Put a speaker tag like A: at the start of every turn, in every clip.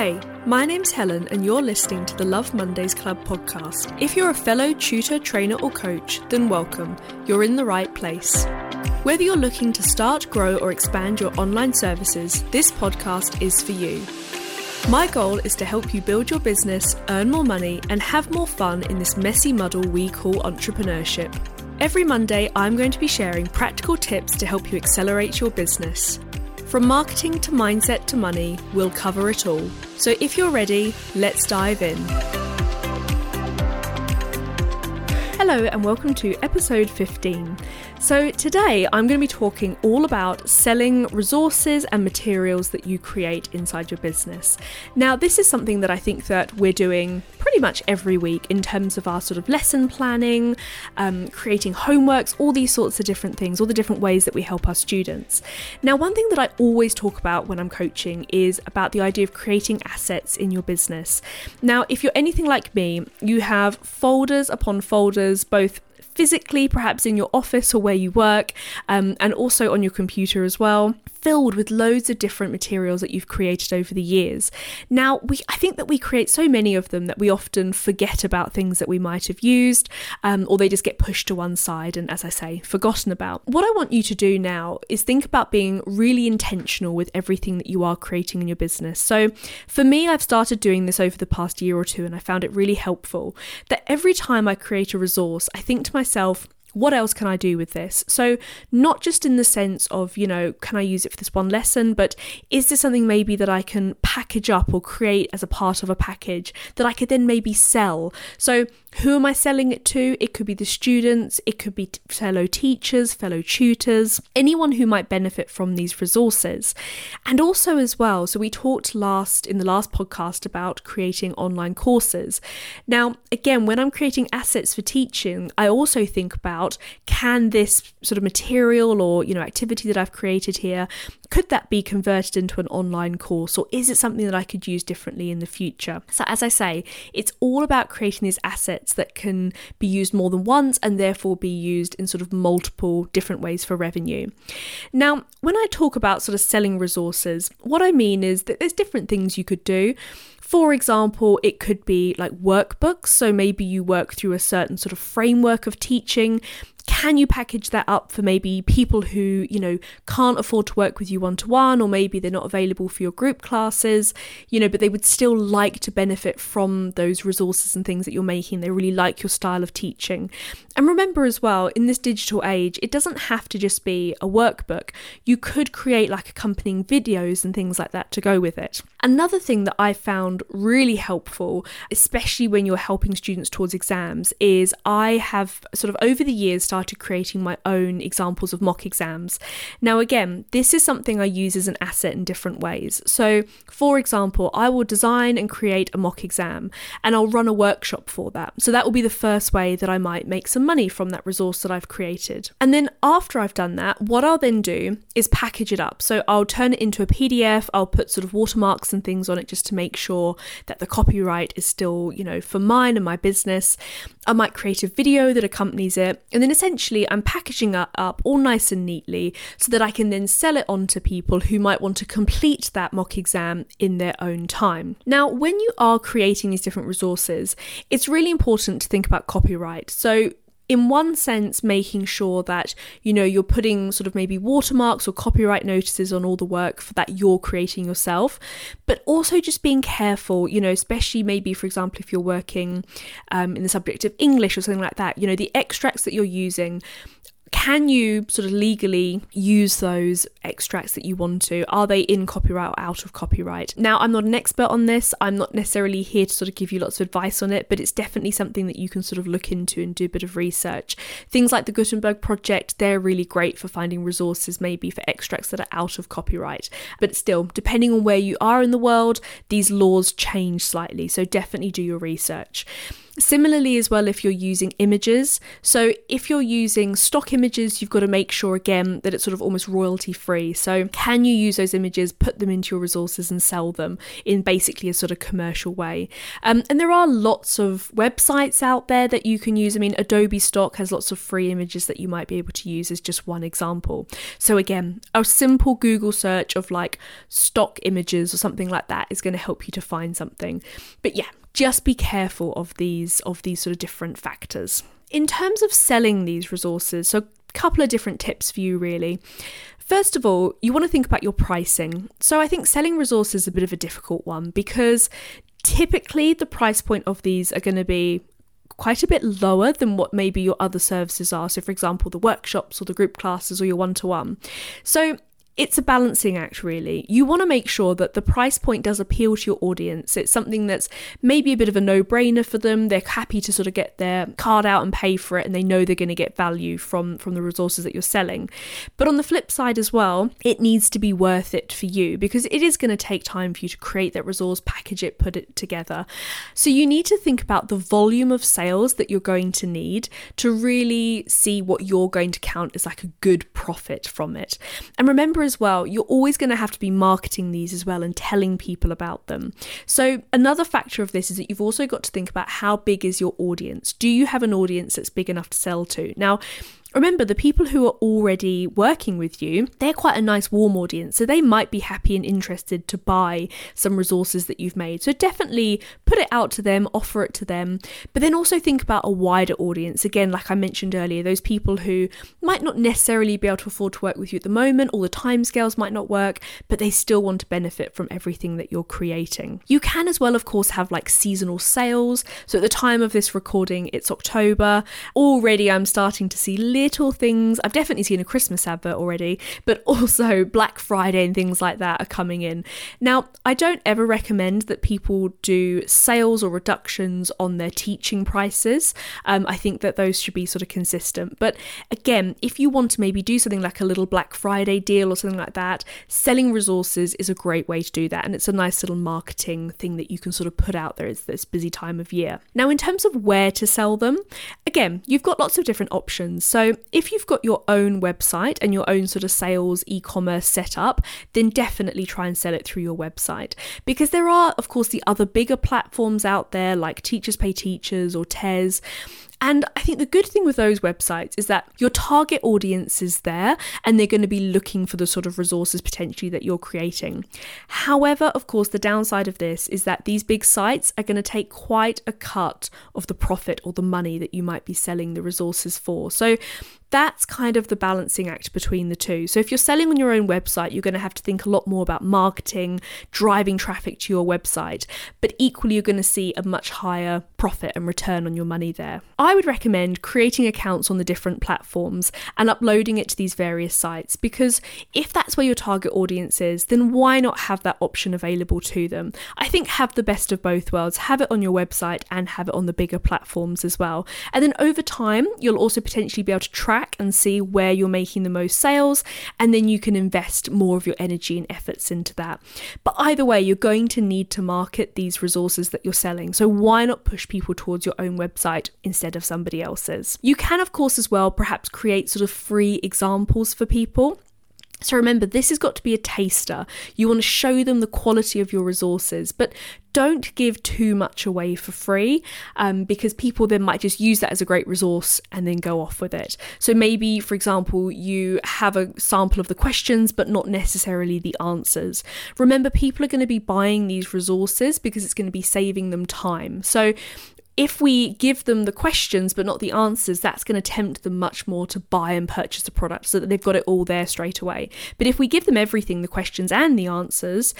A: Hey, my name's Helen, and you're listening to the Love Mondays Club podcast. If you're a fellow tutor, trainer, or coach, then welcome. You're in the right place. Whether you're looking to start, grow, or expand your online services, this podcast is for you. My goal is to help you build your business, earn more money, and have more fun in this messy muddle we call entrepreneurship. Every Monday, I'm going to be sharing practical tips to help you accelerate your business. From marketing to mindset to money, we'll cover it all. So if you're ready, let's dive in. Hello, and welcome to episode 15. So, today I'm going to be talking all about selling resources and materials that you create inside your business. Now, this is something that I think that we're doing pretty much every week in terms of our sort of lesson planning, um, creating homeworks, all these sorts of different things, all the different ways that we help our students. Now, one thing that I always talk about when I'm coaching is about the idea of creating assets in your business. Now, if you're anything like me, you have folders upon folders, both physically, perhaps in your office or where you work, um, and also on your computer as well filled with loads of different materials that you've created over the years. Now, we I think that we create so many of them that we often forget about things that we might have used, um, or they just get pushed to one side and, as I say, forgotten about. What I want you to do now is think about being really intentional with everything that you are creating in your business. So, for me, I've started doing this over the past year or two, and I found it really helpful. That every time I create a resource, I think to myself, what else can I do with this? So, not just in the sense of, you know, can I use it for this one lesson, but is there something maybe that I can package up or create as a part of a package that I could then maybe sell? So, who am I selling it to? It could be the students, it could be fellow teachers, fellow tutors, anyone who might benefit from these resources. And also, as well, so we talked last in the last podcast about creating online courses. Now, again, when I'm creating assets for teaching, I also think about can this sort of material or you know activity that I've created here could that be converted into an online course or is it something that I could use differently in the future? So, as I say, it's all about creating these assets that can be used more than once and therefore be used in sort of multiple different ways for revenue. Now, when I talk about sort of selling resources, what I mean is that there's different things you could do. For example, it could be like workbooks. So maybe you work through a certain sort of framework of teaching can you package that up for maybe people who, you know, can't afford to work with you one to one, or maybe they're not available for your group classes, you know, but they would still like to benefit from those resources and things that you're making. They really like your style of teaching. And remember as well, in this digital age, it doesn't have to just be a workbook. You could create like accompanying videos and things like that to go with it. Another thing that I found really helpful, especially when you're helping students towards exams, is I have sort of over the years started started creating my own examples of mock exams. Now, again, this is something I use as an asset in different ways. So, for example, I will design and create a mock exam and I'll run a workshop for that. So, that will be the first way that I might make some money from that resource that I've created. And then, after I've done that, what I'll then do is package it up. So, I'll turn it into a PDF, I'll put sort of watermarks and things on it just to make sure that the copyright is still, you know, for mine and my business. I might create a video that accompanies it, and then essentially I'm packaging it up all nice and neatly so that I can then sell it on to people who might want to complete that mock exam in their own time. Now, when you are creating these different resources, it's really important to think about copyright. So, in one sense making sure that you know you're putting sort of maybe watermarks or copyright notices on all the work that you're creating yourself but also just being careful you know especially maybe for example if you're working um, in the subject of english or something like that you know the extracts that you're using can you sort of legally use those extracts that you want to? Are they in copyright or out of copyright? Now, I'm not an expert on this. I'm not necessarily here to sort of give you lots of advice on it, but it's definitely something that you can sort of look into and do a bit of research. Things like the Gutenberg Project, they're really great for finding resources maybe for extracts that are out of copyright. But still, depending on where you are in the world, these laws change slightly. So definitely do your research. Similarly, as well, if you're using images. So, if you're using stock images, you've got to make sure again that it's sort of almost royalty free. So, can you use those images, put them into your resources, and sell them in basically a sort of commercial way? Um, and there are lots of websites out there that you can use. I mean, Adobe Stock has lots of free images that you might be able to use as just one example. So, again, a simple Google search of like stock images or something like that is going to help you to find something. But yeah, just be careful of these of these sort of different factors. In terms of selling these resources, so a couple of different tips for you really. First of all, you want to think about your pricing. So I think selling resources is a bit of a difficult one because typically the price point of these are going to be quite a bit lower than what maybe your other services are. So, for example, the workshops or the group classes or your one to one. So, it's a balancing act, really. You want to make sure that the price point does appeal to your audience. It's something that's maybe a bit of a no brainer for them. They're happy to sort of get their card out and pay for it, and they know they're going to get value from, from the resources that you're selling. But on the flip side as well, it needs to be worth it for you because it is going to take time for you to create that resource, package it, put it together. So you need to think about the volume of sales that you're going to need to really see what you're going to count as like a good profit from it. And remember, as well, you're always going to have to be marketing these as well and telling people about them. So, another factor of this is that you've also got to think about how big is your audience? Do you have an audience that's big enough to sell to? Now, Remember, the people who are already working with you, they're quite a nice warm audience, so they might be happy and interested to buy some resources that you've made. So definitely put it out to them, offer it to them, but then also think about a wider audience. Again, like I mentioned earlier, those people who might not necessarily be able to afford to work with you at the moment, or the timescales might not work, but they still want to benefit from everything that you're creating. You can as well, of course, have like seasonal sales. So at the time of this recording, it's October. Already I'm starting to see little things. I've definitely seen a Christmas advert already, but also Black Friday and things like that are coming in. Now, I don't ever recommend that people do sales or reductions on their teaching prices. Um, I think that those should be sort of consistent. But again, if you want to maybe do something like a little Black Friday deal or something like that, selling resources is a great way to do that. And it's a nice little marketing thing that you can sort of put out there at this busy time of year. Now, in terms of where to sell them, again, you've got lots of different options. So if you've got your own website and your own sort of sales e commerce setup, then definitely try and sell it through your website. Because there are, of course, the other bigger platforms out there like Teachers Pay Teachers or TES. And I think the good thing with those websites is that your target audience is there and they're going to be looking for the sort of resources potentially that you're creating. However, of course, the downside of this is that these big sites are going to take quite a cut of the profit or the money that you might be selling the resources for. So that's kind of the balancing act between the two. So if you're selling on your own website, you're going to have to think a lot more about marketing, driving traffic to your website, but equally you're going to see a much higher profit and return on your money there. I would recommend creating accounts on the different platforms and uploading it to these various sites because if that's where your target audience is, then why not have that option available to them? I think have the best of both worlds, have it on your website and have it on the bigger platforms as well. And then over time, you'll also potentially be able to track track and see where you're making the most sales, and then you can invest more of your energy and efforts into that. But either way, you're going to need to market these resources that you're selling. So why not push people towards your own website instead of somebody else's? You can, of course, as well, perhaps create sort of free examples for people. So remember, this has got to be a taster. You want to show them the quality of your resources, but don't give too much away for free um, because people then might just use that as a great resource and then go off with it. So maybe, for example, you have a sample of the questions, but not necessarily the answers. Remember, people are going to be buying these resources because it's going to be saving them time. So if we give them the questions but not the answers, that's going to tempt them much more to buy and purchase a product so that they've got it all there straight away. But if we give them everything, the questions and the answers,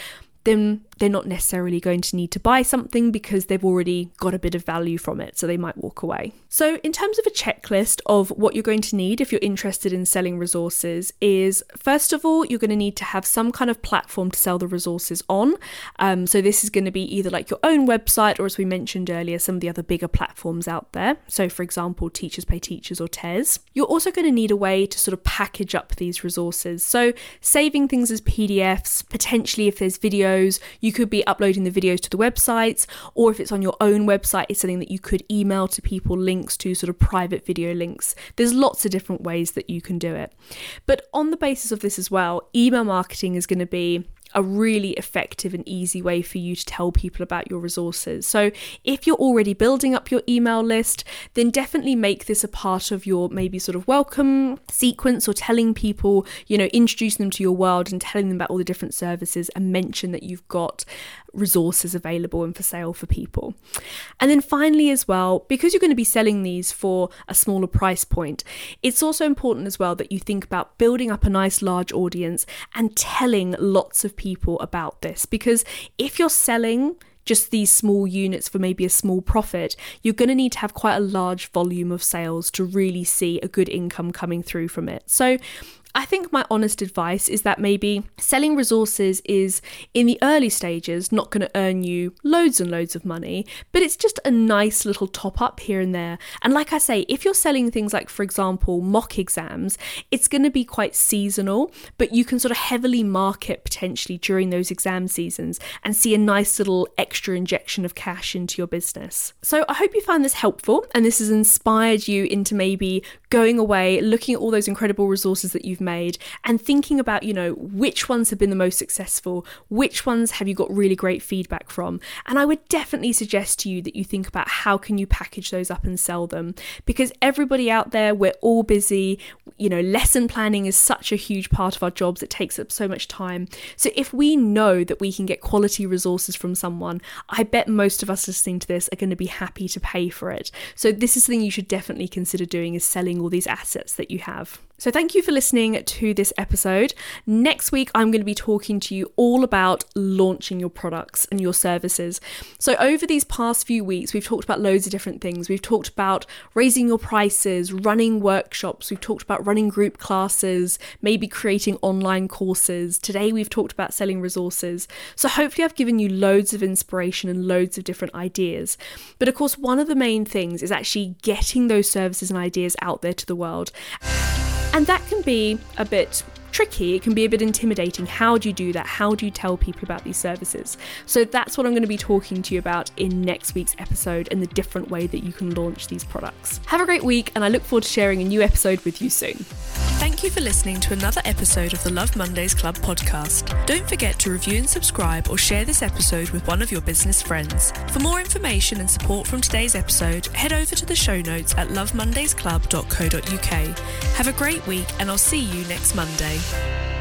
A: then they're not necessarily going to need to buy something because they've already got a bit of value from it, so they might walk away. So, in terms of a checklist of what you're going to need if you're interested in selling resources, is first of all, you're going to need to have some kind of platform to sell the resources on. Um, so, this is going to be either like your own website or, as we mentioned earlier, some of the other bigger platforms out there. So, for example, Teachers Pay Teachers or TES. You're also going to need a way to sort of package up these resources. So, saving things as PDFs, potentially if there's videos, you You could be uploading the videos to the websites, or if it's on your own website, it's something that you could email to people links to sort of private video links. There's lots of different ways that you can do it. But on the basis of this as well, email marketing is going to be a really effective and easy way for you to tell people about your resources. So, if you're already building up your email list, then definitely make this a part of your maybe sort of welcome sequence or telling people, you know, introducing them to your world and telling them about all the different services and mention that you've got resources available and for sale for people. And then finally, as well, because you're going to be selling these for a smaller price point, it's also important as well that you think about building up a nice large audience and telling lots of people about this. Because if you're selling, just these small units for maybe a small profit, you're going to need to have quite a large volume of sales to really see a good income coming through from it. So, I think my honest advice is that maybe selling resources is in the early stages not going to earn you loads and loads of money, but it's just a nice little top up here and there. And like I say, if you're selling things like, for example, mock exams, it's going to be quite seasonal, but you can sort of heavily market potentially during those exam seasons and see a nice little extra injection of cash into your business. So I hope you find this helpful and this has inspired you into maybe going away, looking at all those incredible resources that you've made, and thinking about, you know, which ones have been the most successful, which ones have you got really great feedback from. And I would definitely suggest to you that you think about how can you package those up and sell them because everybody out there, we're all busy. You know, lesson planning is such a huge part of our jobs, it takes up so much time. So if we know that we can get quality resources from someone, I bet most of us listening to this are going to be happy to pay for it. So this is something you should definitely consider doing is selling all these assets that you have. So, thank you for listening to this episode. Next week, I'm going to be talking to you all about launching your products and your services. So, over these past few weeks, we've talked about loads of different things. We've talked about raising your prices, running workshops, we've talked about running group classes, maybe creating online courses. Today, we've talked about selling resources. So, hopefully, I've given you loads of inspiration and loads of different ideas. But of course, one of the main things is actually getting those services and ideas out there to the world. And that can be a bit tricky, it can be a bit intimidating. How do you do that? How do you tell people about these services? So that's what I'm going to be talking to you about in next week's episode and the different way that you can launch these products. Have a great week, and I look forward to sharing a new episode with you soon.
B: Thank you for listening to another episode of the Love Mondays Club podcast. Don't forget to review and subscribe or share this episode with one of your business friends. For more information and support from today's episode, head over to the show notes at lovemondaysclub.co.uk. Have a great week, and I'll see you next Monday day.